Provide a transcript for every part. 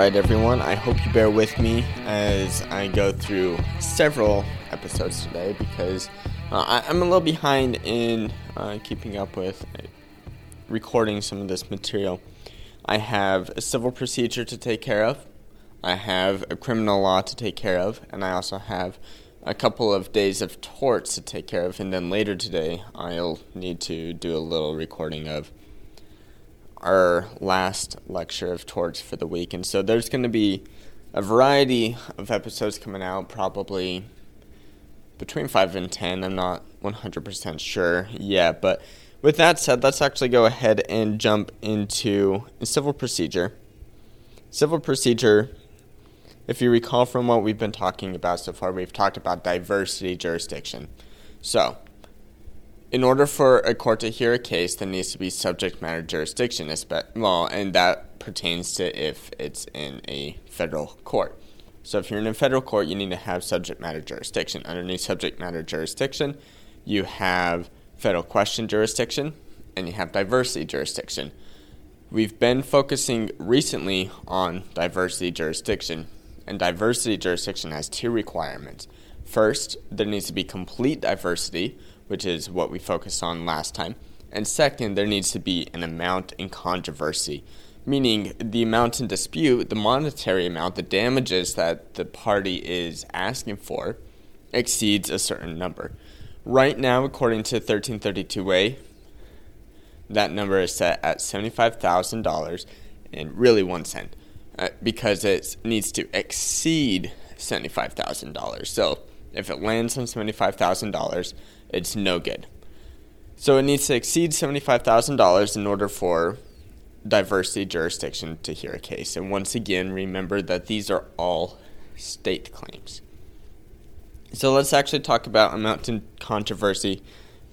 right, everyone. I hope you bear with me as I go through several episodes today because uh, I, am a little behind in uh, keeping up with recording some of this material. I have a civil procedure to take care of, I have a criminal law to take care of, and I also have a couple of days of torts to take care of, and then later today I'll need to do a little recording of our last lecture of torts for the week. And so there's going to be a variety of episodes coming out, probably between 5 and 10. I'm not 100% sure yet. But with that said, let's actually go ahead and jump into civil procedure. Civil procedure, if you recall from what we've been talking about so far, we've talked about diversity jurisdiction. So, in order for a court to hear a case, there needs to be subject matter jurisdiction, well, and that pertains to if it's in a federal court. So if you're in a federal court, you need to have subject matter jurisdiction. Underneath subject matter jurisdiction, you have federal question jurisdiction and you have diversity jurisdiction. We've been focusing recently on diversity jurisdiction, and diversity jurisdiction has two requirements. First, there needs to be complete diversity, which is what we focused on last time. And second, there needs to be an amount in controversy, meaning the amount in dispute, the monetary amount, the damages that the party is asking for, exceeds a certain number. Right now, according to 1332A, that number is set at $75,000 and really one cent uh, because it needs to exceed $75,000. So if it lands on $75,000, it's no good. So it needs to exceed $75,000 in order for diversity jurisdiction to hear a case. And once again, remember that these are all state claims. So let's actually talk about amount in controversy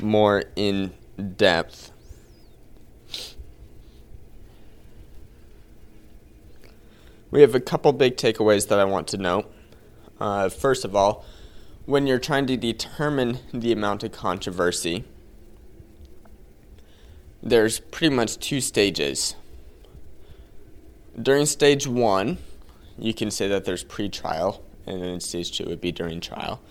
more in depth. We have a couple big takeaways that I want to note. Uh, first of all, when you're trying to determine the amount of controversy, there's pretty much two stages. During stage one, you can say that there's pre-trial, and then stage two would be during trial.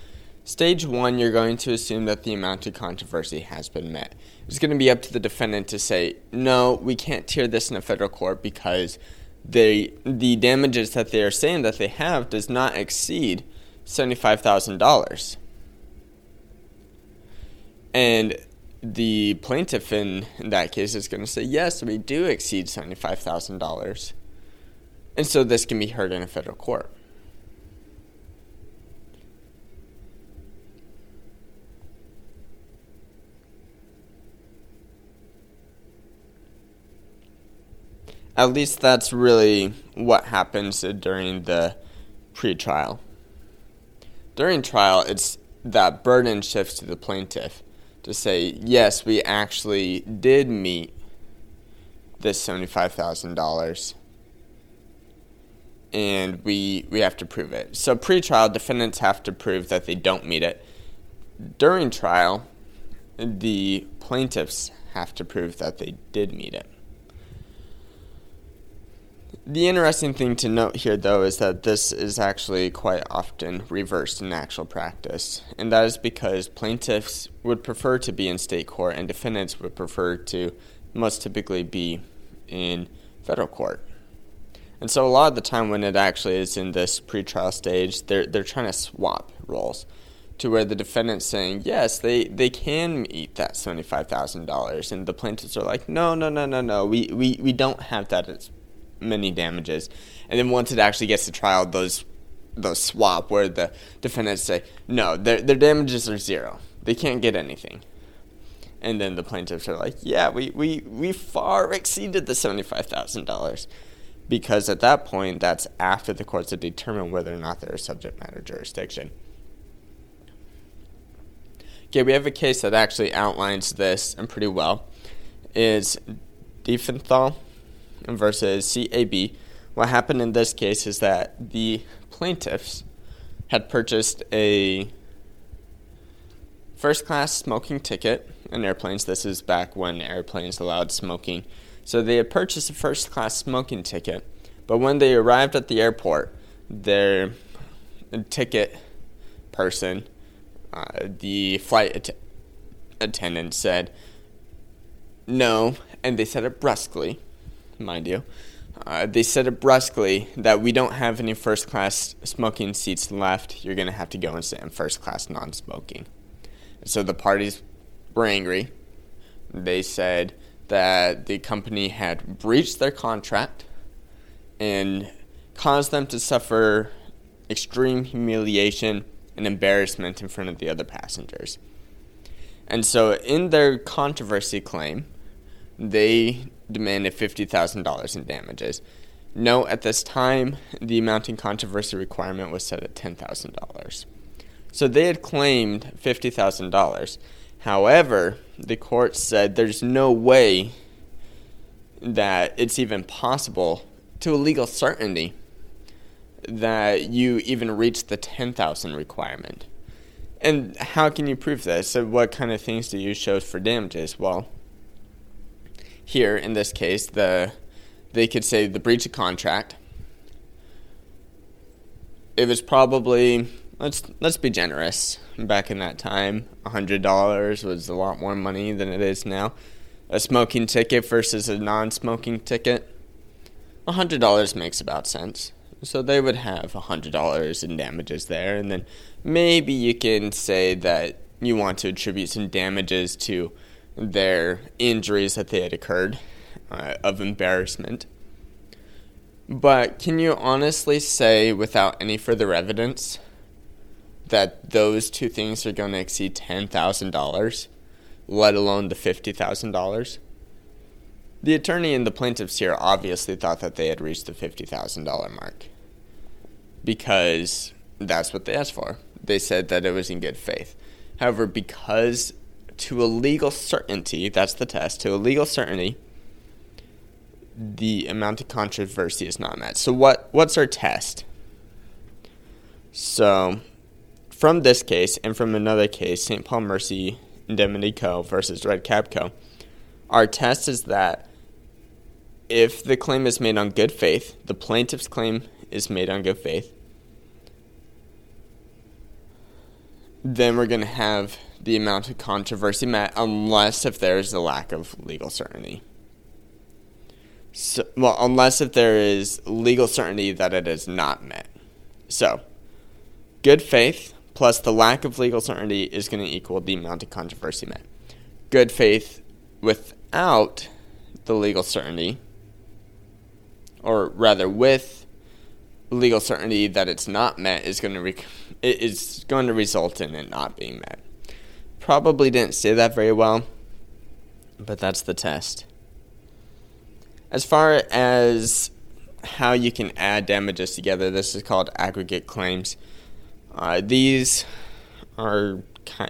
Stage one, you're going to assume that the amount of controversy has been met. It's going to be up to the defendant to say, no, we can't hear this in a federal court because they, the damages that they are saying that they have does not exceed $75,000. And the plaintiff in, in that case is going to say, yes, we do exceed $75,000. And so this can be heard in a federal court. At least that's really what happens during the pre-trial during trial, it's that burden shifts to the plaintiff to say, yes, we actually did meet this $75,000 and we we have to prove it. So pre-trial defendants have to prove that they don't meet it. During trial, the plaintiffs have to prove that they did meet it. The interesting thing to note here, though, is that this is actually quite often reversed in actual practice, and that is because plaintiffs would prefer to be in state court and defendants would prefer to most typically be in federal court. And so, a lot of the time, when it actually is in this pretrial stage, they're they're trying to swap roles to where the defendant's saying yes, they they can meet that seventy five thousand dollars, and the plaintiffs are like, no, no, no, no, no, we we we don't have that many damages. And then once it actually gets to trial, those those swap where the defendants say, no, their their damages are zero. They can't get anything. And then the plaintiffs are like, yeah, we, we, we far exceeded the $75,000. Because at that point, that's after the courts have determined whether or not there is subject matter jurisdiction. Okay, we have a case that actually outlines this and pretty well. Is Diefenthal versus CAB. What happened in this case is that the plaintiffs had purchased a first class smoking ticket in airplanes. This is back when airplanes allowed smoking. So they had purchased a first class smoking ticket, But when they arrived at the airport, their ticket person, uh, the flight att- attendant said, no, and they said it brusquely, mind you. Uh, they said it brusquely that we don't have any first class smoking seats left. You're going to have to go and sit in first class non smoking. So the parties were angry. They said that the company had breached their contract and caused them to suffer extreme humiliation and embarrassment in front of the other passengers. And so, in their controversy claim, they demanded $50,000 in damages. Note at this time, the amount in controversy requirement was set at $10,000. So they had claimed $50,000. However, the court said there's no way that it's even possible to a legal certainty that you even reach the 10,000 requirement. And how can you prove this? So what kind of things do you show for damages? Well, here in this case, the they could say the breach of contract. It was probably let's let's be generous. Back in that time, hundred dollars was a lot more money than it is now. A smoking ticket versus a non-smoking ticket, hundred dollars makes about sense. So they would have hundred dollars in damages there, and then maybe you can say that you want to attribute some damages to their injuries that they had occurred uh, of embarrassment. But can you honestly say, without any further evidence, that those two things are going to exceed $10,000, let alone the $50,000? The attorney and the plaintiffs here obviously thought that they had reached the $50,000 mark because that's what they asked for. They said that it was in good faith. However, because to a legal certainty, that's the test, to a legal certainty, the amount of controversy is not met. So what what's our test? So from this case and from another case, St. Paul Mercury Indemnity Co. versus Red Cab Co. Our test is that if the claim is made on good faith, the plaintiff's claim is made on good faith, then we're going to have the amount of controversy met unless if there's a lack of legal certainty. So, well, unless if there is legal certainty that it is not met. So, good faith plus the lack of legal certainty is going to equal the amount of controversy met. Good faith without the legal certainty, or rather with legal certainty that it's not met, is going to rec- it is going to result in it not being met. Probably didn't say that very well, but that's the test. As far as how you can add damages together, this is called aggregate claims. Uh, these are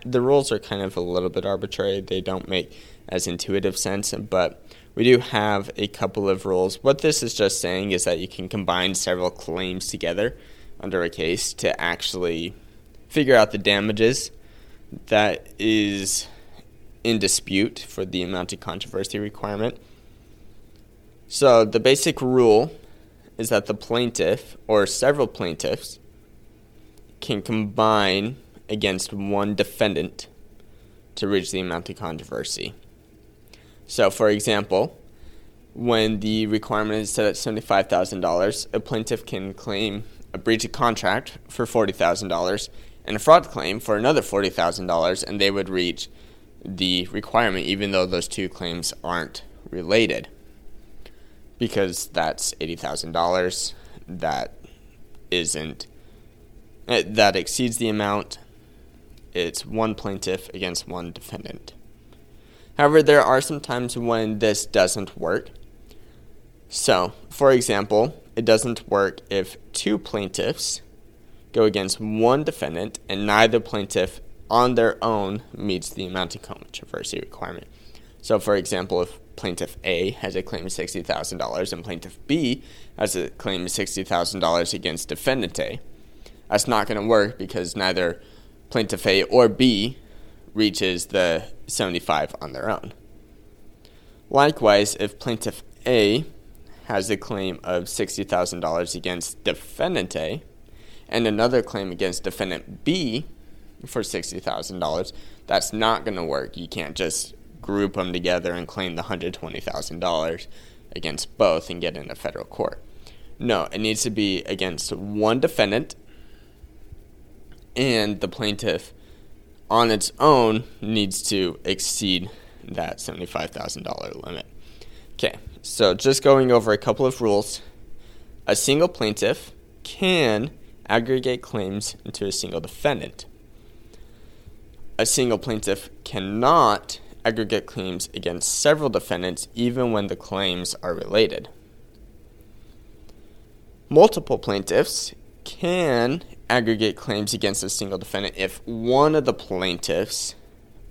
the rules are kind of a little bit arbitrary. They don't make as intuitive sense, but we do have a couple of rules. What this is just saying is that you can combine several claims together under a case to actually figure out the damages that is in dispute for the amount of controversy requirement. So the basic rule is that the plaintiff or several plaintiffs can combine against one defendant to reach the amount of controversy. So, for example, when the requirement is set at $75,000, a plaintiff can claim a breach of contract for $40,000 and a fraud claim for another $40,000, and they would reach the requirement, even though those two claims aren't related. Because that's $80,000. That isn't, eh, that exceeds the amount. It's one plaintiff against one defendant. However, there are some times when this doesn't work. So, for example, it doesn't work if two plaintiffs go against one defendant and neither plaintiff on their own meets the amount of controversy requirement. So, for example, if plaintiff A has a claim of $60,000 and plaintiff B has a claim of $60,000 against defendant A, that's not going to work because neither plaintiff A or B reaches the 75 on their own. Likewise, if plaintiff A has a claim of $60,000 against defendant A and another claim against defendant B for $60,000, that's not going to work. You can't just group them together and claim the $120,000 against both and get into federal court. No, it needs to be against one defendant, and the plaintiff on its own needs to exceed that $75,000 limit. Okay, so just going over a couple of rules. A single plaintiff can aggregate claims into a single defendant. A single plaintiff cannot aggregate claims against several defendants even when the claims are related. Multiple plaintiffs can aggregate claims against a single defendant if one of the plaintiffs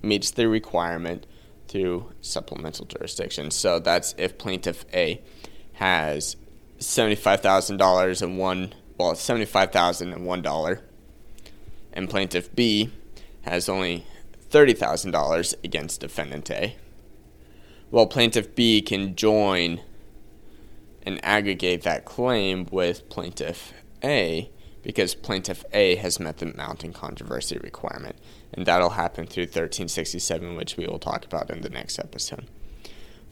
meets the requirement through supplemental jurisdiction. So that's if plaintiff A has $75,000 and one well, $75,001 and plaintiff B has only $30,000 against defendant A. Well, plaintiff B can join and aggregate that claim with plaintiff A because plaintiff A has met the amount in controversy requirement. And that'll happen through 1367, which we will talk about in the next episode.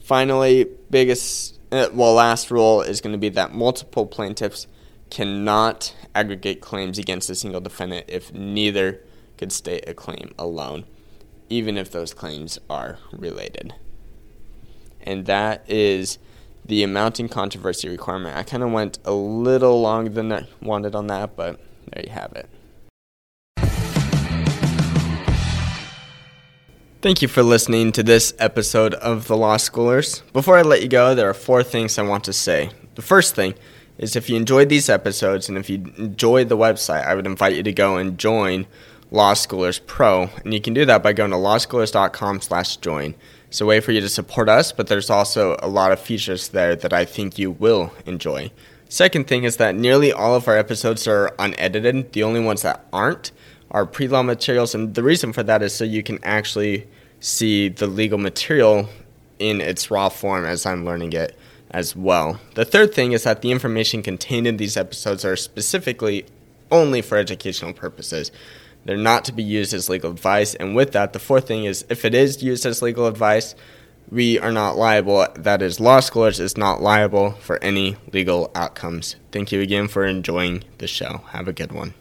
Finally, biggest, uh, well, last rule is going to be that multiple plaintiffs cannot aggregate claims against a single defendant if neither could state a claim alone even if those claims are related. And that is the amount in controversy requirement. I kind of went a little longer than I wanted on that, but there you have it. Thank you for listening to this episode of The Law Schoolers. Before I let you go, there are four things I want to say. The first thing is if you enjoyed these episodes and if you enjoyed the website, I would invite you to go and join Law Schoolers Pro, and you can do that by going to lawschoolers.com/join. It's a way for you to support us, but there's also a lot of features there that I think you will enjoy. Second thing is that nearly all of our episodes are unedited. The only ones that aren't are pre-law materials, and the reason for that is so you can actually see the legal material in its raw form as I'm learning it as well. The third thing is that the information contained in these episodes are specifically only for educational purposes. They're not to be used as legal advice. And with that, the fourth thing is if it is used as legal advice, we are not liable. That is, law schoolers is not liable for any legal outcomes. Thank you again for enjoying the show. Have a good one.